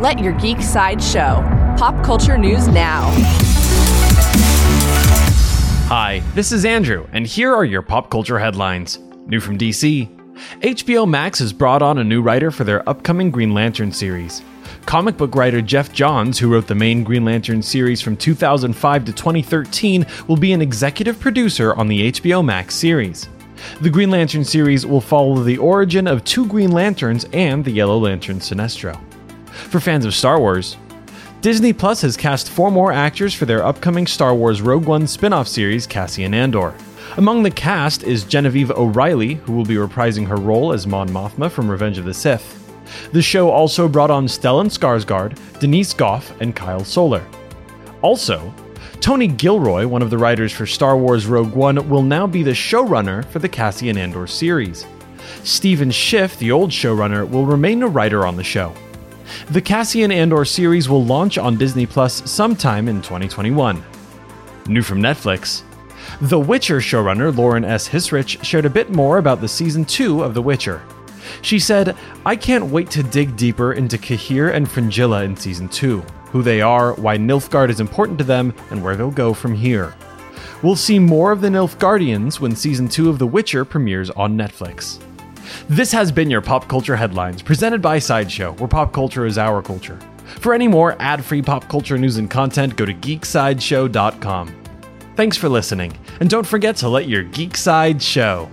Let your geek side show. Pop culture news now. Hi, this is Andrew, and here are your pop culture headlines. New from DC HBO Max has brought on a new writer for their upcoming Green Lantern series. Comic book writer Geoff Johns, who wrote the main Green Lantern series from 2005 to 2013, will be an executive producer on the HBO Max series. The Green Lantern series will follow the origin of two Green Lanterns and the Yellow Lantern Sinestro. For fans of Star Wars, Disney Plus has cast four more actors for their upcoming Star Wars Rogue One spin off series, Cassian Andor. Among the cast is Genevieve O'Reilly, who will be reprising her role as Mon Mothma from Revenge of the Sith. The show also brought on Stellan Skarsgård, Denise Gough, and Kyle Soller. Also, Tony Gilroy, one of the writers for Star Wars Rogue One, will now be the showrunner for the Cassian Andor series. Stephen Schiff, the old showrunner, will remain a writer on the show. The Cassian Andor series will launch on Disney Plus sometime in 2021. New from Netflix The Witcher showrunner Lauren S. Hissrich shared a bit more about the season 2 of The Witcher. She said, I can't wait to dig deeper into Cahir and Fringilla in season 2, who they are, why Nilfgaard is important to them, and where they'll go from here. We'll see more of the Nilfgaardians when season 2 of The Witcher premieres on Netflix. This has been your Pop Culture Headlines, presented by Sideshow, where pop culture is our culture. For any more ad free pop culture news and content, go to geeksideshow.com. Thanks for listening, and don't forget to let your geek side show.